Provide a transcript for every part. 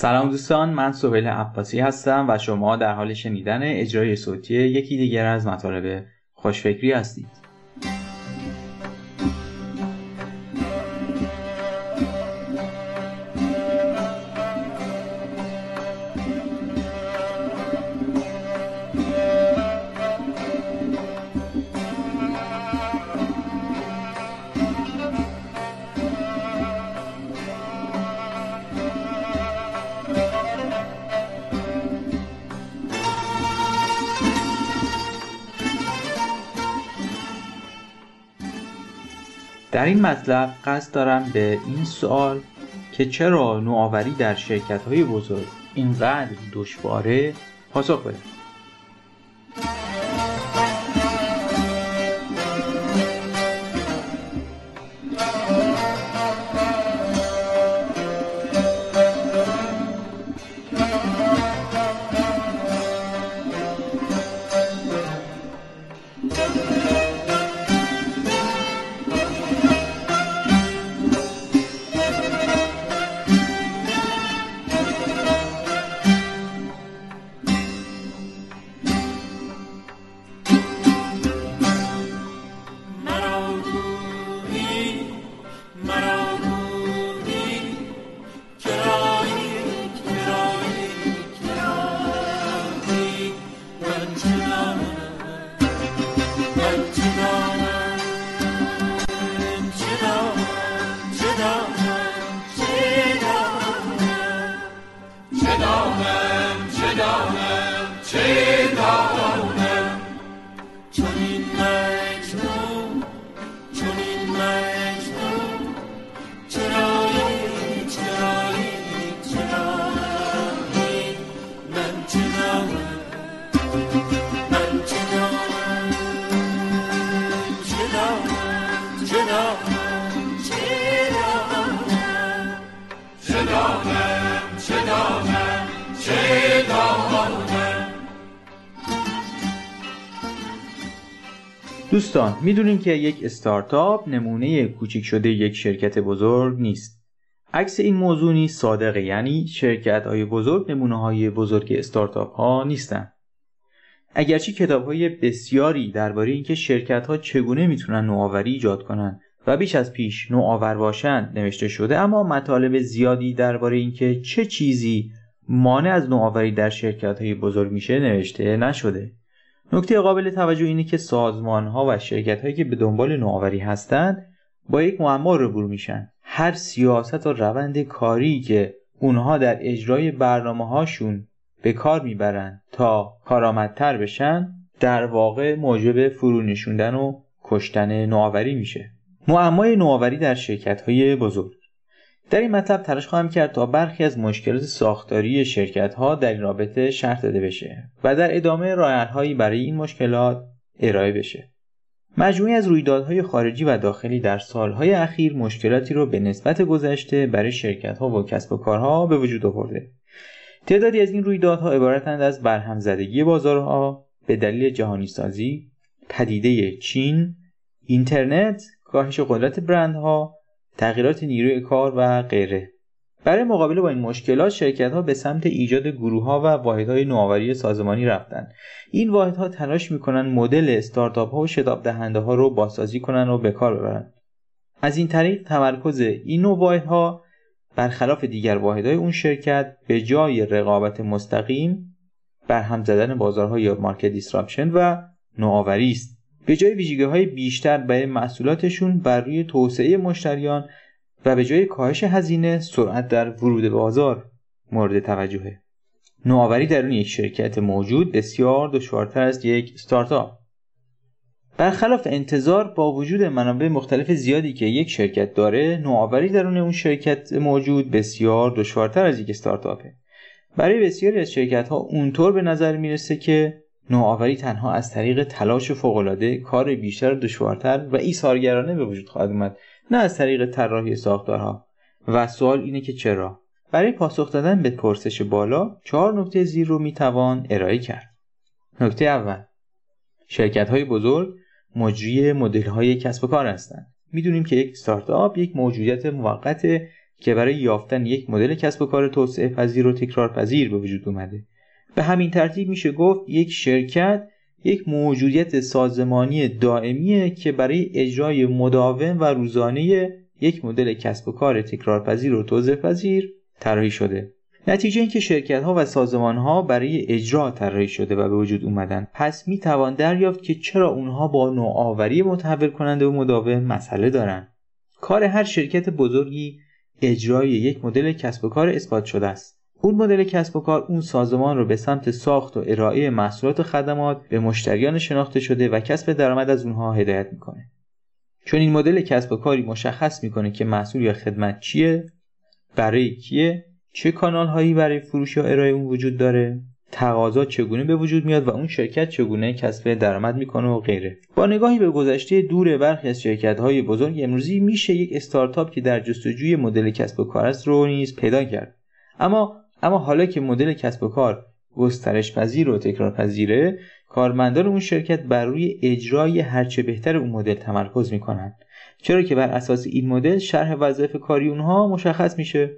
سلام دوستان من سهیل عباسی هستم و شما در حال شنیدن اجرای صوتی یکی دیگر از مطالب خوشفکری هستید. در این مطلب قصد دارم به این سوال که چرا نوآوری در شرکت های بزرگ اینقدر دشواره پاسخ بدم. Cheers! دوستان می‌دونیم که یک استارتاپ نمونه کوچیک شده یک شرکت بزرگ نیست. عکس این موضوع نیست صادقه یعنی شرکت های بزرگ نمونه های بزرگ استارتاپ ها نیستن. اگرچه کتاب های بسیاری درباره اینکه شرکت ها چگونه می‌تونن نوآوری ایجاد کنن و بیش از پیش نوآور باشند نوشته شده اما مطالب زیادی درباره اینکه چه چیزی مانع از نوآوری در شرکت های بزرگ میشه نوشته نشده. نکته قابل توجه اینه که سازمان ها و شرکت هایی که به دنبال نوآوری هستند با یک معما روبرو میشن. هر سیاست و روند کاری که اونها در اجرای برنامه هاشون به کار می‌برن تا کارآمدتر بشن در واقع موجب فرو نشوندن و کشتن نوآوری میشه. معمای نوآوری در شرکت های بزرگ. در این مطلب تلاش خواهم کرد تا برخی از مشکلات ساختاری شرکت ها در این رابطه شرح داده بشه و در ادامه هایی برای این مشکلات ارائه بشه. مجموعی از رویدادهای خارجی و داخلی در سالهای اخیر مشکلاتی رو به نسبت گذشته برای شرکت ها و کسب و کارها به وجود آورده. تعدادی از این رویدادها عبارتند از برهم زدگی بازارها به دلیل جهانی سازی پدیده چین اینترنت کاهش قدرت برندها تغییرات نیروی کار و غیره. برای مقابله با این مشکلات شرکت ها به سمت ایجاد گروه ها و واحد های نوآوری سازمانی رفتن. این واحد ها تلاش می‌کنن مدل استارتاپ ها و شتاب دهنده ها رو بازسازی کنن و به کار ببرن. از این طریق تمرکز این نوع واحد ها برخلاف دیگر واحدهای اون شرکت به جای رقابت مستقیم بر هم زدن بازارها یا مارکت دیسراپشن و نوآوری است. به جای ویژگی های بیشتر برای محصولاتشون بر روی توسعه مشتریان و به جای کاهش هزینه سرعت در ورود بازار مورد توجهه. نوآوری درون یک شرکت موجود بسیار دشوارتر از یک استارتاپ. برخلاف انتظار با وجود منابع مختلف زیادی که یک شرکت داره نوآوری درون اون شرکت موجود بسیار دشوارتر از یک استارتاپه. برای بسیاری از شرکت ها اونطور به نظر می‌رسه که نوآوری تنها از طریق تلاش فوقالعاده کار بیشتر دشوارتر و ایثارگرانه به وجود خواهد اومد نه از طریق طراحی ساختارها. و سوال اینه که چرا؟ برای پاسخ دادن به پرسش بالا چهار نکته زیر رو می‌توان ارائه کرد. نکته اول شرکت های بزرگ مجری مدل های کسب و کار هستند. می‌دونیم که یک استارتاپ یک موجودیت موقت که برای یافتن یک مدل کسب و کار توسعه پذیر و تکرار پذیر به وجود اومده. به همین ترتیب میشه گفت یک شرکت یک موجودیت سازمانی دائمیه که برای اجرای مداوم و روزانه یک مدل کسب و کار تکرارپذیر و توسعه پذیر طراحی شده. نتیجه اینکه شرکت ها و سازمان ها برای اجرا طراحی شده و به وجود اومدن پس می توان دریافت که چرا اونها با نوآوری متحول کننده و مداوم مسئله دارن. کار هر شرکت بزرگی اجرای یک مدل کسب و کار اثبات شده است. اون مدل کسب و کار اون سازمان رو به سمت ساخت و ارائه محصولات و خدمات به مشتریان شناخته شده و کسب درآمد از اونها هدایت می‌کنه. چون این مدل کسب و کاری مشخص می‌کنه که محصول یا خدمت چیه برای کیه چه کانال هایی برای فروش یا ارائه اون وجود داره تقاضا چگونه به وجود میاد و اون شرکت چگونه کسب درآمد می‌کنه و غیره. با نگاهی به گذشته دور برخی از شرکت های بزرگ امروزی میشه یک استارتاپ که در جستجوی مدل کسب و کار است رو نیز پیدا کرد. اما اما حالا که مدل کسب و کار گسترش پذیر و تکرار پذیره کارمندان اون شرکت بر روی اجرای هرچه بهتر اون مدل تمرکز می‌کنند چرا که بر اساس این مدل شرح وظایف کاری اونها مشخص میشه.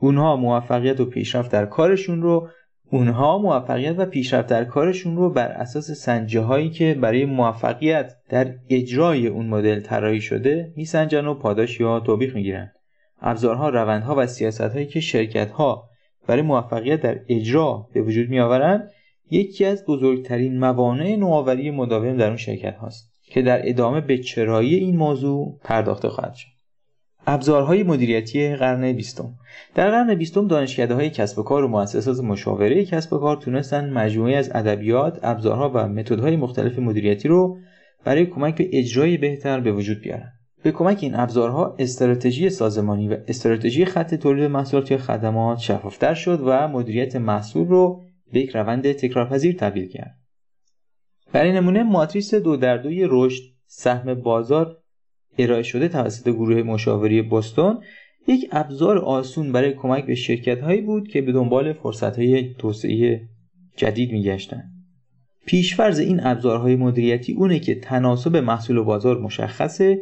اونها موفقیت و پیشرفت در کارشون رو اونها موفقیت و پیشرفت در کارشون رو بر اساس سنجه هایی که برای موفقیت در اجرای اون مدل طراحی شده میسنجن و پاداش یا توبیخ می‌گیرن. ابزارها روندها و سیاست هایی که شرکت ها برای موفقیت در اجرا به وجود میآورند یکی از بزرگترین موانع نوآوری مداوم در اون شرکت هاست که در ادامه به چرایی این موضوع پرداخته خواهد شد. ابزارهای مدیریتی قرن بیستم. در قرن بیستم دانشکده های کسب و کار و مؤسسات مشاوره کسب و کار تونستن مجموعی از ادبیات ابزارها و متدهای مختلف مدیریتی رو برای کمک به اجرای بهتر به وجود بیارن. به کمک این ابزارها استراتژی سازمانی و استراتژی خط تولید محصولات یا خدمات شفافتر شد و مدیریت محصول رو به یک روند تکرارپذیر تبدیل کرد. برای نمونه ماتریس دو در دوی رشد سهم بازار ارائه شده توسط گروه مشاوری بوستون یک ابزار آسون برای کمک به شرکت هایی بود که به دنبال فرصت های توسعه جدید میگشتند. پیشفرز این ابزارهای مدیریتی اونه که تناسب محصول و بازار مشخصه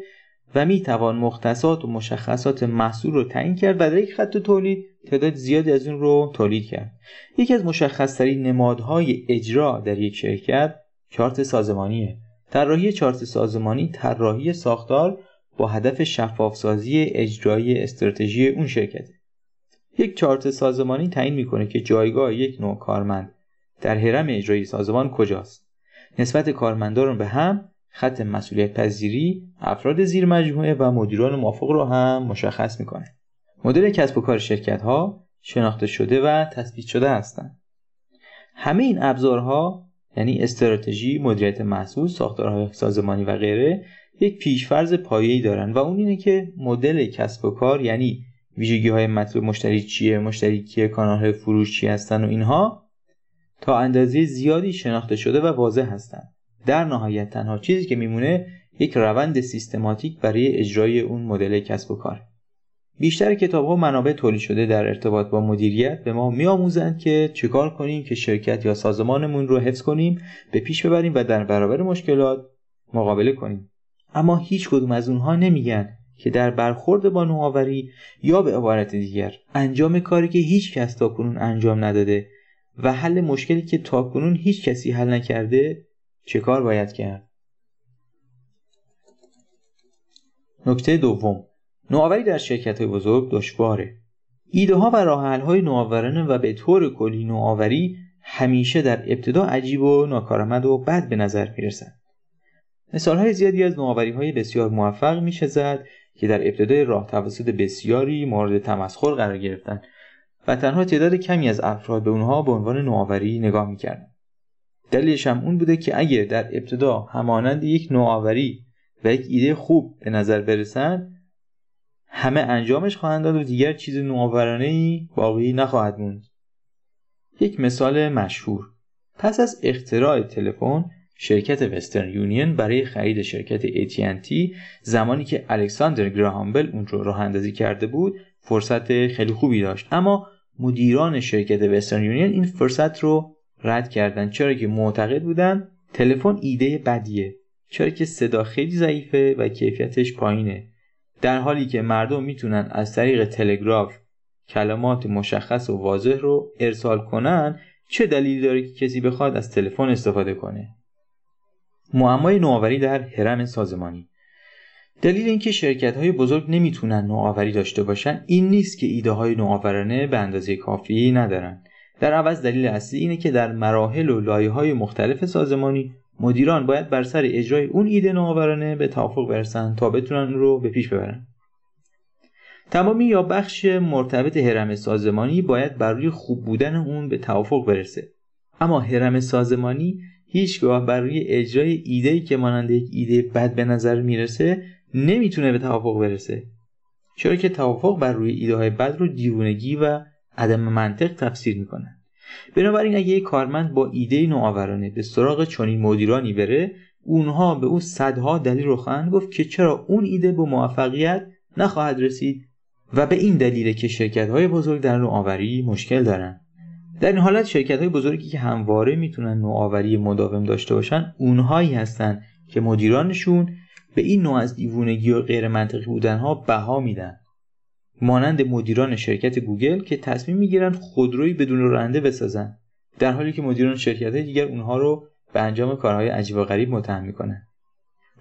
و می توان مختصات و مشخصات محصول رو تعیین کرد و در یک خط تولید تعداد زیادی از اون رو تولید کرد. یکی از مشخصترین نمادهای اجرا در یک شرکت چارت سازمانیه. طراحی چارت سازمانی طراحی ساختار با هدف شفافسازی اجرای استراتژی اون شرکته. یک چارت سازمانی تعیین می‌کنه که جایگاه یک نوع کارمند در حرم اجرایی سازمان کجاست. نسبت کارمندان به هم خط مسئولیت پذیری افراد زیر مجموعه و مدیران موافق رو هم مشخص می‌کنه. مدل کسب و کار شرکت ها شناخته شده و تثبیت شده هستند. همه این ابزارها یعنی استراتژی مدیریت محصول ساختارهای سازمانی و غیره یک پیشفرض پایه‌ای دارن و اون اینه که مدل کسب و کار یعنی ویژگی های مطلوب مشتری چیه مشتری کیه کانال فروش چی هستن و اینها تا اندازه زیادی شناخته شده و واضح هستند در نهایت تنها چیزی که میمونه یک روند سیستماتیک برای اجرای اون مدل کسب و کار. بیشتر کتاب ها منابع تولید شده در ارتباط با مدیریت به ما میآموزند که چیکار کنیم که شرکت یا سازمانمون رو حفظ کنیم به پیش ببریم و در برابر مشکلات مقابله کنیم. اما هیچ کدوم از اونها نمیگن که در برخورد با نوآوری یا به عبارت دیگر انجام کاری که هیچ کس تا کنون انجام نداده و حل مشکلی که تا کنون هیچ کسی حل نکرده چه کار باید کرد؟ نکته دوم. نوآوری در شرکت های بزرگ دشواره. ایده ها و راه های نوآورانه و به طور کلی نوآوری همیشه در ابتدا عجیب و ناکارآمد و بد به نظر می‌رسند مثال های زیادی از نوآوری های بسیار موفق میشه زد که در ابتدای راه توسط بسیاری مورد تمسخر قرار گرفتن و تنها تعداد کمی از افراد به اونها به عنوان نوآوری نگاه می‌کردن دلیلش هم اون بوده که اگه در ابتدا همانند یک نوآوری و یک ایده خوب به نظر برسند همه انجامش خواهند داد و دیگر چیز نوآورانه ای باقی نخواهد موند. یک مثال مشهور. پس از اختراع تلفن شرکت وسترن یونین برای خرید شرکت AT&T زمانی که الکساندر گراهامبل اون رو راه اندازی کرده بود فرصت خیلی خوبی داشت. اما مدیران شرکت وسترن یونین این فرصت رو رد کردن. چرا که معتقد بودن تلفن ایده بدیه. چرا که صدا خیلی ضعیفه و کیفیتش پایینه. در حالی که مردم می‌تونن از طریق تلگراف کلمات مشخص و واضح رو ارسال کنن چه دلیلی داره که کسی بخواد از تلفن استفاده کنه؟ معمای نوآوری در هرم سازمانی. دلیل اینکه شرکت های بزرگ نمی‌تونن نوآوری داشته باشن این نیست که ایده های نوآورانه به اندازه کافی ندارن. در عوض دلیل اصلی اینه که در مراحل و لایه های مختلف سازمانی مدیران باید بر سر اجرای اون ایده نوآورانه به توافق برسن تا بتونن رو به پیش ببرن. تمامی یا بخش مرتبط هرم سازمانی باید بر روی خوب بودن اون به توافق برسه. اما هرم سازمانی هیچگاه بر روی اجرای ایده‌ای که مانند یک ایده بد به نظر می‌رسه نمی‌تونه به توافق برسه. چرا که توافق بر روی ایده های بد رو دیوونگی و عدم منطق تفسیر می‌کنن بنابراین اگه یک کارمند با ایده نوآورانه به سراغ چنین مدیرانی بره اونها به او صدها دلیل رو خواهند گفت که چرا اون ایده به موفقیت نخواهد رسید و به این دلیل که شرکت های بزرگ در نوآوری مشکل دارن. در این حالت شرکت های بزرگی که همواره می‌تونن نوآوری مداوم داشته باشن اونهایی هستن که مدیرانشون به این نوع از دیوونگی و غیر منطقی بودنها بها میدن. مانند مدیران شرکت گوگل که تصمیم می‌گیرن خودروی بدون راننده بسازن در حالی که مدیران شرکت دیگر اونها رو به انجام کارهای عجیب و غریب متهم می‌کنن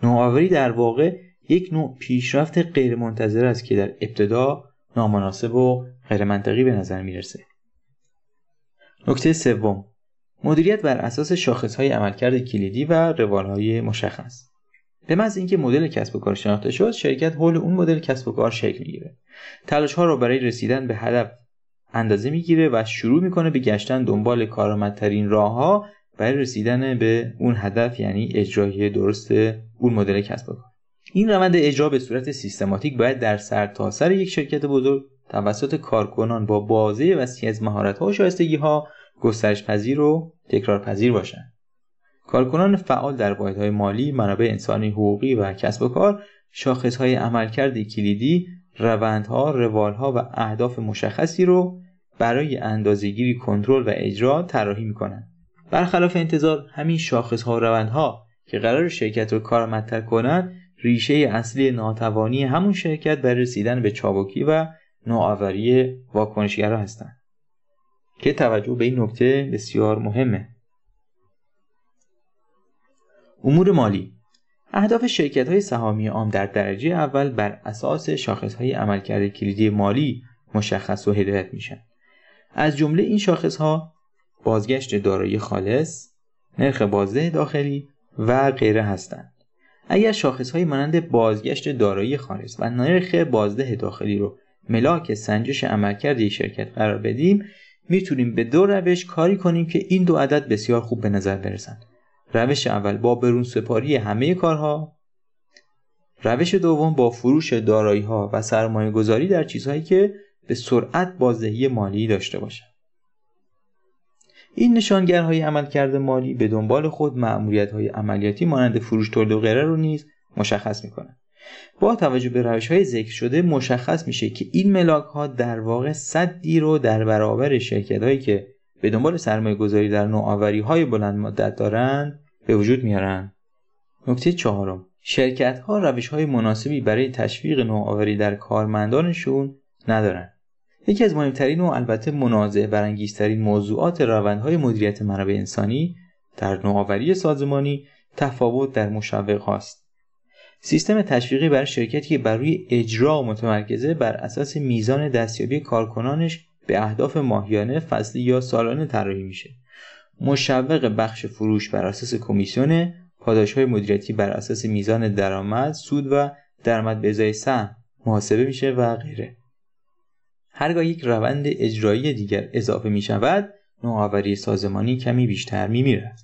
نوآوری در واقع یک نوع پیشرفت غیرمنتظره است که در ابتدا نامناسب و غیر منطقی به نظر می‌رسه. نکته سوم مدیریت بر اساس شاخصهای عملکرد کلیدی و روالهای مشخص. به محض اینکه مدل کسب و کار شناخته شد شرکت حول اون مدل کسب و کار شکل می‌گیره. تلاش ها رو برای رسیدن به هدف اندازه می‌گیره و شروع می‌کنه به گشتن دنبال کارآمدترین راه ها برای رسیدن به اون هدف یعنی اجرای درست اون مدل کسب و کار. این روند اجرا به صورت سیستماتیک باید در سر تا سر یک شرکت بزرگ توسط کارکنان با بازه وسیع از مهارت ها و شایستگی ها گسترش پذیر و تکرار پذیر باشند. کارکنان فعال در واحدهای مالی، منابع انسانی حقوقی و کسب و کار شاخصهای عملکرد کلیدی، روندها، روالها و اهداف مشخصی رو برای اندازهگیری کنترل و اجرا طراحی می‌کنند. برخلاف انتظار همین شاخصها و روندها که قرار شرکت رو کارآمدتر کنند ریشه اصلی ناتوانی همون شرکت برای رسیدن به چابکی و نوآوری واکنشگرا هستند که توجه به این نکته بسیار مهمه امور مالی. اهداف شرکت های سهامی عام در درجه اول بر اساس شاخص های عملکرد کلیدی مالی مشخص و هدایت میشن. از جمله این شاخص ها بازگشت دارایی خالص نرخ بازده داخلی و غیره هستند. اگر شاخص های مانند بازگشت دارایی خالص و نرخ بازده داخلی رو ملاک سنجش عملکرد یک شرکت قرار بدیم می‌تونیم به دو روش کاری کنیم که این دو عدد بسیار خوب به نظر برسند. روش اول با برون سپاری همه کارها روش دوم با فروش دارایی ها و سرمایه گذاری در چیزهایی که به سرعت بازدهی مالی داشته باشند. این نشانگرهای عملکرد مالی به دنبال خود معمولیت های عملیاتی مانند فروش تولید و غیره رو نیز مشخص می‌کنند. با توجه به روش های ذکر شده مشخص میشه که این ملاک ها در واقع صدی رو در برابر شرکت هایی که به دنبال سرمایه گذاری در نوآوری های بلند مدت دارند به وجود میارن. نکته چهارم شرکت ها روش های مناسبی برای تشویق نوآوری در کارمندانشون ندارن. یکی از مهمترین و البته منازع برانگیزترین موضوعات روندهای مدیریت منابع انسانی در نوآوری سازمانی تفاوت در مشوق هاست. سیستم تشویقی برای شرکتی که بر روی اجرا متمرکزه بر اساس میزان دستیابی کارکنانش به اهداف ماهیانه فصلی یا سالانه طراحی میشه. مشوق بخش فروش بر اساس کمیسیون پاداش های مدیریتی بر اساس میزان درآمد سود و درآمد به ازای سهم محاسبه میشه و غیره. هرگاه یک روند اجرایی دیگر اضافه می شود نوآوری سازمانی کمی بیشتر می میرد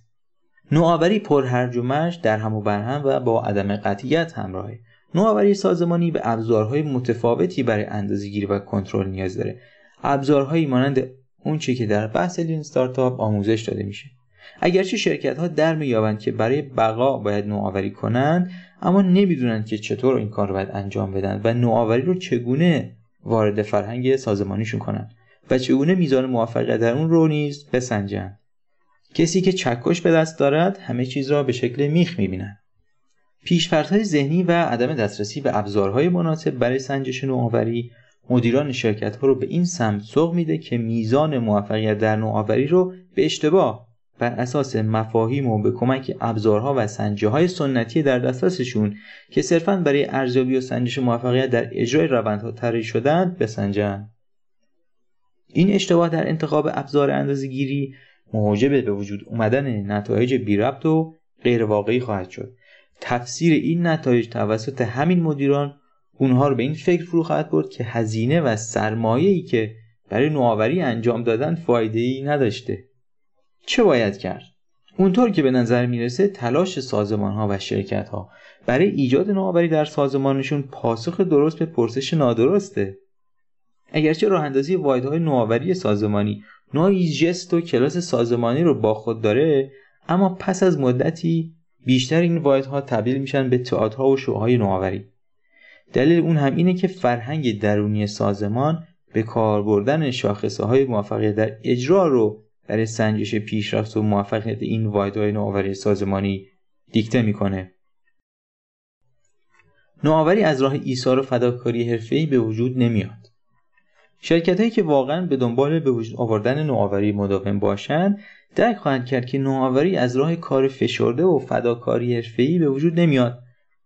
نوآوری پرهرج و مرج در هم و برهم و با عدم قطعیت همراهه نوآوری سازمانی به ابزارهای متفاوتی برای اندازهگیری و کنترل نیاز داره. ابزارهایی مانند اونچه که در بحث لین استارتاپ آموزش داده میشه. اگرچه شرکت ها در مییابند که برای بقا باید نوآوری کنند اما نمی‌دونند که چطور این کار رو باید انجام بدن و نوآوری رو چگونه وارد فرهنگ سازمانیشون کنند و چگونه میزان موفقیت در اون رو نیز بسنجند. کسی که چکش به دست دارد همه چیز را به شکل میخ می‌بیند. پیشفرضهای ذهنی و عدم دسترسی به ابزارهای مناسب برای سنجش نوآوری مدیران شرکت ها رو به این سمت سوق میده که میزان موفقیت در نوآوری رو به اشتباه بر اساس مفاهیم و به کمک ابزارها و سنجه های سنتی در دسترسشون که صرفا برای ارزیابی و سنجش موفقیت در اجرای روندها طراحی شدند بسنجند این اشتباه در انتخاب ابزار اندازهگیری موجب به وجود اومدن نتایج بی ربط و غیر واقعی خواهد شد. تفسیر این نتایج توسط همین مدیران اونها رو به این فکر فرو خواهد برد که هزینه و ای که برای نوآوری انجام دادن فایده ای نداشته. چه باید کرد؟ اونطور که به نظر می‌رسه تلاش سازمان ها و شرکت ها برای ایجاد نوآوری در سازمانشون پاسخ درست به پرسش نادرسته. اگرچه راه اندازی واحدهای نوآوری سازمانی نوعی جست و کلاس سازمانی رو با خود داره اما پس از مدتی بیشتر این واحدها تبدیل میشن به تئاترها و شوهای نوآوری. دلیل اون هم اینه که فرهنگ درونی سازمان به کار بردن شاخصه های موفقیت در اجرا رو برای سنجش پیشرفت و موفقیت این واحدهای نوآوری سازمانی دیکته می‌کنه. نوآوری از راه ایثار و فداکاری حرفه‌ای به وجود نمیاد. شرکت هایی که واقعا به دنبال به وجود آوردن نوآوری مداوم باشند درک خواهند کرد که نوآوری از راه کار فشرده و فداکاری حرفه‌ای به وجود نمیاد.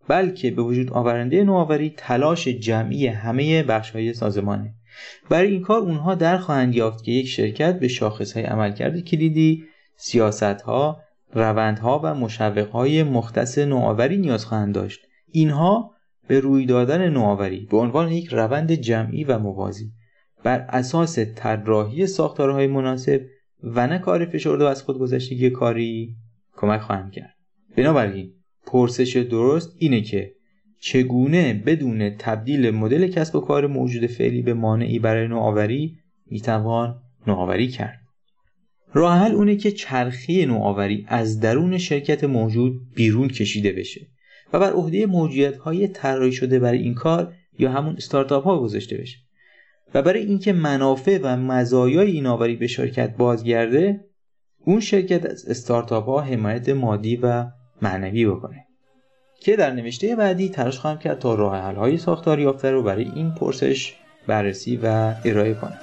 بلکه به وجود آورنده نوآوری تلاش جمعی همه های سازمانه. برای این کار اونها در خواهند یافت که یک شرکت به های عملکرد کلیدی سیاستها روندها و های مختص نوآوری نیاز خواهند داشت. اینها به روی دادن نوآوری به عنوان یک روند جمعی و موازی بر اساس طراحی ساختارهای مناسب و نه کار فشرده و از خودگذشتگی کاری کمک خواهند کرد. بنابراین پرسش درست اینه که چگونه بدون تبدیل مدل کسب و کار موجود فعلی به مانعی برای نوآوری می‌توان نوآوری کرد. راه حل اونه که چرخی نوآوری از درون شرکت موجود بیرون کشیده بشه و بر عهده موجودیت های طراحی شده برای این کار یا همون استارتاپ ها گذاشته بشه. و برای اینکه منافع و مزایای این آوری به شرکت بازگرده اون شرکت از استارتاپ ها حمایت مادی و معنوی بکنه. که در نوشته بعدی تلاش خواهم کرد تا راه حل های ساختاری یافته رو برای این پرسش بررسی و ارائه کنم.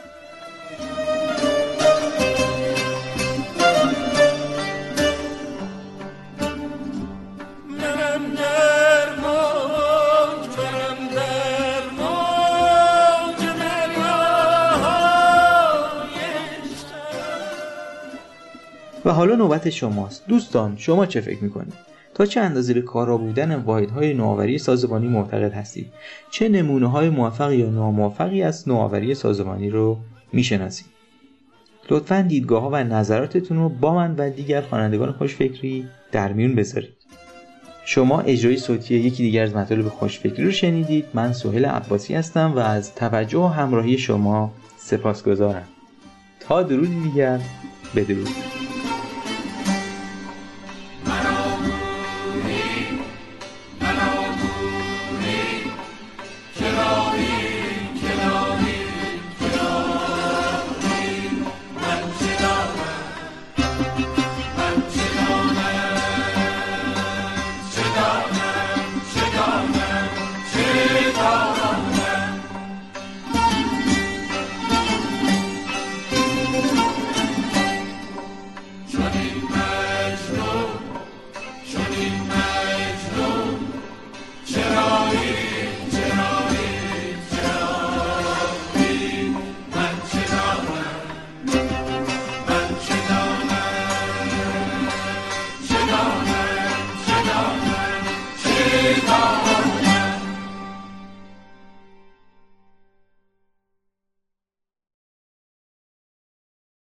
و حالا نوبت شماست. دوستان شما چه فکر می‌کنید؟ تا چه اندازه به کارا بودن واحدهای نوآوری سازمانی معتقد هستید؟ چه نمونه های موفق یا ناموفقی از نوآوری سازمانی رو می‌شناسید؟ لطفا دیدگاه ها و نظراتتون رو با من و دیگر خوانندگان خوشفکری در میون بذارید. شما اجرای صوتی یکی دیگر از مطالب خوشفکری رو شنیدید. من سهیل عباسی هستم و از توجه و همراهی شما سپاسگزارم. تا درودی دیگر بدرود.